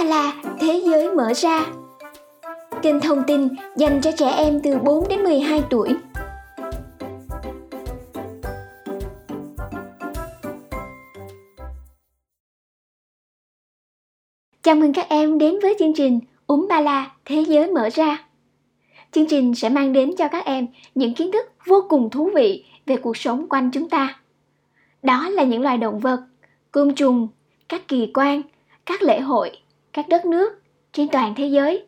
Umbala Thế giới mở ra. Kênh thông tin dành cho trẻ em từ 4 đến 12 tuổi. Chào mừng các em đến với chương trình ụm Ba La Thế giới mở ra. Chương trình sẽ mang đến cho các em những kiến thức vô cùng thú vị về cuộc sống quanh chúng ta. Đó là những loài động vật, côn trùng, các kỳ quan, các lễ hội, các đất nước trên toàn thế giới.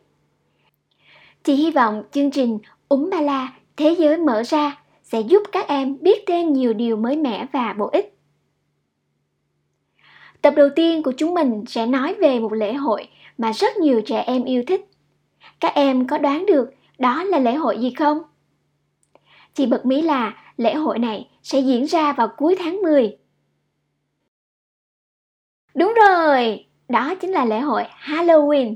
Chị hy vọng chương trình Úm Ba La Thế giới mở ra sẽ giúp các em biết thêm nhiều điều mới mẻ và bổ ích. Tập đầu tiên của chúng mình sẽ nói về một lễ hội mà rất nhiều trẻ em yêu thích. Các em có đoán được đó là lễ hội gì không? Chị bật mí là lễ hội này sẽ diễn ra vào cuối tháng 10. Đúng rồi, đó chính là lễ hội Halloween.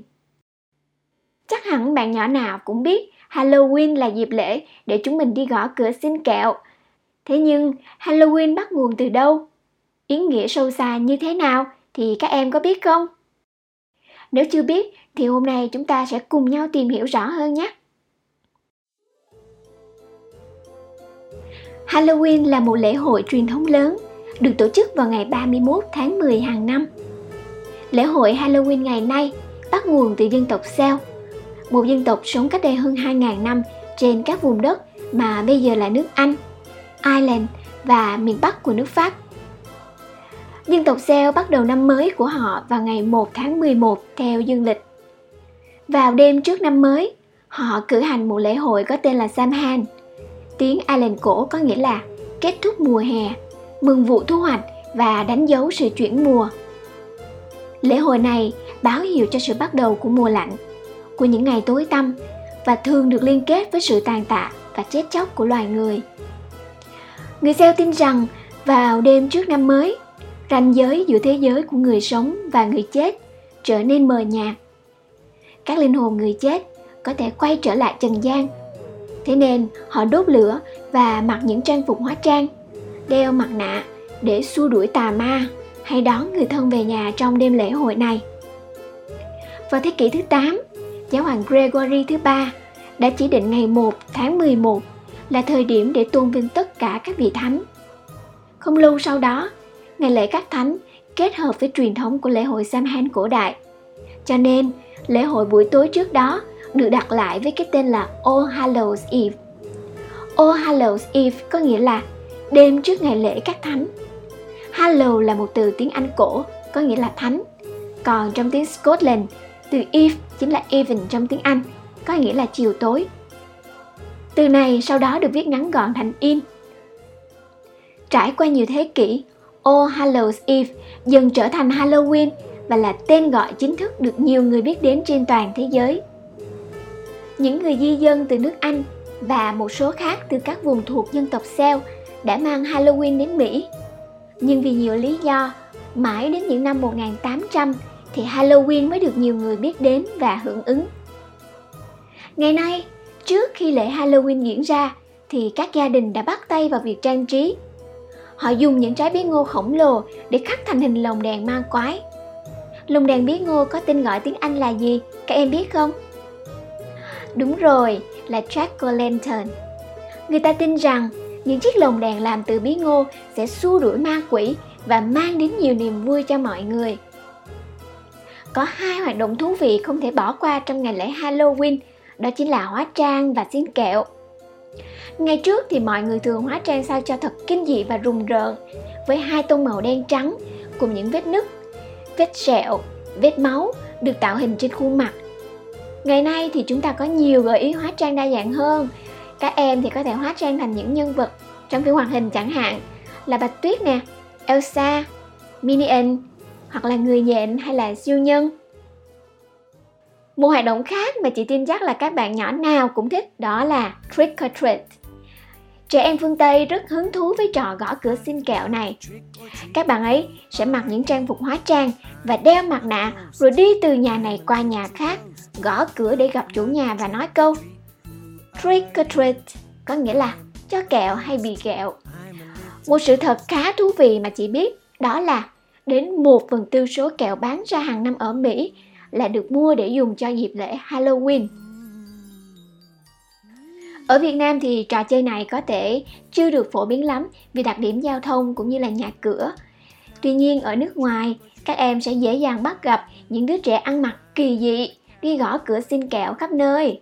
Chắc hẳn bạn nhỏ nào cũng biết Halloween là dịp lễ để chúng mình đi gõ cửa xin kẹo. Thế nhưng Halloween bắt nguồn từ đâu? Ý nghĩa sâu xa như thế nào thì các em có biết không? Nếu chưa biết thì hôm nay chúng ta sẽ cùng nhau tìm hiểu rõ hơn nhé. Halloween là một lễ hội truyền thống lớn, được tổ chức vào ngày 31 tháng 10 hàng năm. Lễ hội Halloween ngày nay bắt nguồn từ dân tộc Celt, một dân tộc sống cách đây hơn 2.000 năm trên các vùng đất mà bây giờ là nước Anh, Ireland và miền Bắc của nước Pháp. Dân tộc Celt bắt đầu năm mới của họ vào ngày 1 tháng 11 theo dương lịch. Vào đêm trước năm mới, họ cử hành một lễ hội có tên là Samhain. Tiếng Ireland cổ có nghĩa là kết thúc mùa hè, mừng vụ thu hoạch và đánh dấu sự chuyển mùa. Lễ hội này báo hiệu cho sự bắt đầu của mùa lạnh, của những ngày tối tăm và thường được liên kết với sự tàn tạ và chết chóc của loài người. Người gieo tin rằng vào đêm trước năm mới, ranh giới giữa thế giới của người sống và người chết trở nên mờ nhạt. Các linh hồn người chết có thể quay trở lại trần gian. Thế nên họ đốt lửa và mặc những trang phục hóa trang, đeo mặt nạ để xua đuổi tà ma hay đón người thân về nhà trong đêm lễ hội này. Vào thế kỷ thứ 8, giáo hoàng Gregory thứ ba đã chỉ định ngày 1 tháng 11 là thời điểm để tôn vinh tất cả các vị thánh. Không lâu sau đó, ngày lễ các thánh kết hợp với truyền thống của lễ hội Samhain cổ đại. Cho nên, lễ hội buổi tối trước đó được đặt lại với cái tên là All Hallows Eve. All Hallows Eve có nghĩa là đêm trước ngày lễ các thánh Hallow là một từ tiếng Anh cổ, có nghĩa là thánh. Còn trong tiếng Scotland, từ eve chính là even trong tiếng Anh, có nghĩa là chiều tối. Từ này sau đó được viết ngắn gọn thành in. Trải qua nhiều thế kỷ, All Hallows Eve dần trở thành Halloween và là tên gọi chính thức được nhiều người biết đến trên toàn thế giới. Những người di dân từ nước Anh và một số khác từ các vùng thuộc dân tộc Celt đã mang Halloween đến Mỹ nhưng vì nhiều lý do, mãi đến những năm 1800 thì Halloween mới được nhiều người biết đến và hưởng ứng. Ngày nay, trước khi lễ Halloween diễn ra thì các gia đình đã bắt tay vào việc trang trí. Họ dùng những trái bí ngô khổng lồ để khắc thành hình lồng đèn ma quái. Lồng đèn bí ngô có tên gọi tiếng Anh là gì? Các em biết không? Đúng rồi, là Jack-o'-lantern. Người ta tin rằng những chiếc lồng đèn làm từ bí ngô sẽ xua đuổi ma quỷ và mang đến nhiều niềm vui cho mọi người. Có hai hoạt động thú vị không thể bỏ qua trong ngày lễ Halloween, đó chính là hóa trang và xiên kẹo. Ngày trước thì mọi người thường hóa trang sao cho thật kinh dị và rùng rợn, với hai tông màu đen trắng cùng những vết nứt, vết sẹo, vết máu được tạo hình trên khuôn mặt. Ngày nay thì chúng ta có nhiều gợi ý hóa trang đa dạng hơn các em thì có thể hóa trang thành những nhân vật trong phim hoạt hình chẳng hạn là Bạch Tuyết nè, Elsa, Minion hoặc là người nhện hay là siêu nhân. Một hoạt động khác mà chị tin chắc là các bạn nhỏ nào cũng thích đó là Trick or Treat. Trẻ em phương Tây rất hứng thú với trò gõ cửa xin kẹo này. Các bạn ấy sẽ mặc những trang phục hóa trang và đeo mặt nạ rồi đi từ nhà này qua nhà khác, gõ cửa để gặp chủ nhà và nói câu Trick or treat có nghĩa là cho kẹo hay bị kẹo. Một sự thật khá thú vị mà chị biết đó là đến 1 phần tư số kẹo bán ra hàng năm ở Mỹ là được mua để dùng cho dịp lễ Halloween. Ở Việt Nam thì trò chơi này có thể chưa được phổ biến lắm vì đặc điểm giao thông cũng như là nhà cửa. Tuy nhiên ở nước ngoài, các em sẽ dễ dàng bắt gặp những đứa trẻ ăn mặc kỳ dị, đi gõ cửa xin kẹo khắp nơi.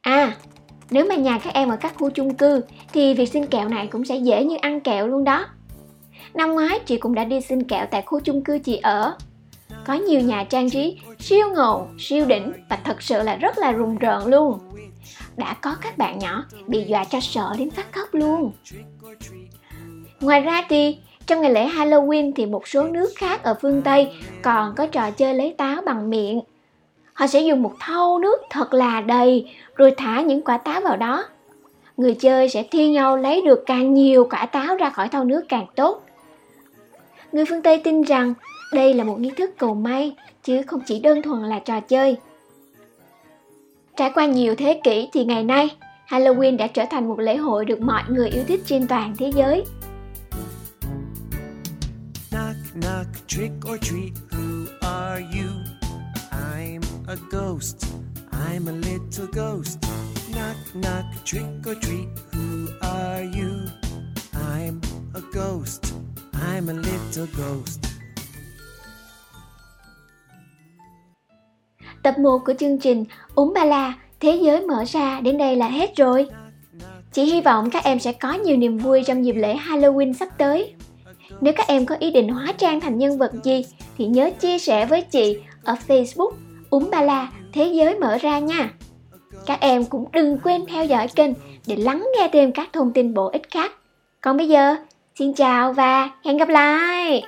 À, nếu mà nhà các em ở các khu chung cư thì việc xin kẹo này cũng sẽ dễ như ăn kẹo luôn đó. Năm ngoái chị cũng đã đi xin kẹo tại khu chung cư chị ở. Có nhiều nhà trang trí siêu ngầu, siêu đỉnh và thật sự là rất là rùng rợn luôn. Đã có các bạn nhỏ bị dọa cho sợ đến phát khóc luôn. Ngoài ra thì trong ngày lễ Halloween thì một số nước khác ở phương Tây còn có trò chơi lấy táo bằng miệng. Họ sẽ dùng một thau nước thật là đầy rồi thả những quả táo vào đó. Người chơi sẽ thi nhau lấy được càng nhiều quả táo ra khỏi thau nước càng tốt. Người phương Tây tin rằng đây là một nghi thức cầu may chứ không chỉ đơn thuần là trò chơi. Trải qua nhiều thế kỷ thì ngày nay, Halloween đã trở thành một lễ hội được mọi người yêu thích trên toàn thế giới. Knock, knock, trick or treat, who are you? A ghost, I'm a little ghost. Knock, knock, trick or treat, who are you? I'm a ghost, I'm a little ghost. Tập 1 của chương trình Úng Ba La Thế giới mở ra đến đây là hết rồi. Chị hy vọng các em sẽ có nhiều niềm vui trong dịp lễ Halloween sắp tới. Nếu các em có ý định hóa trang thành nhân vật gì thì nhớ chia sẻ với chị ở Facebook Úm Ba La Thế giới mở ra nha. Các em cũng đừng quên theo dõi kênh để lắng nghe thêm các thông tin bổ ích khác. Còn bây giờ, xin chào và hẹn gặp lại!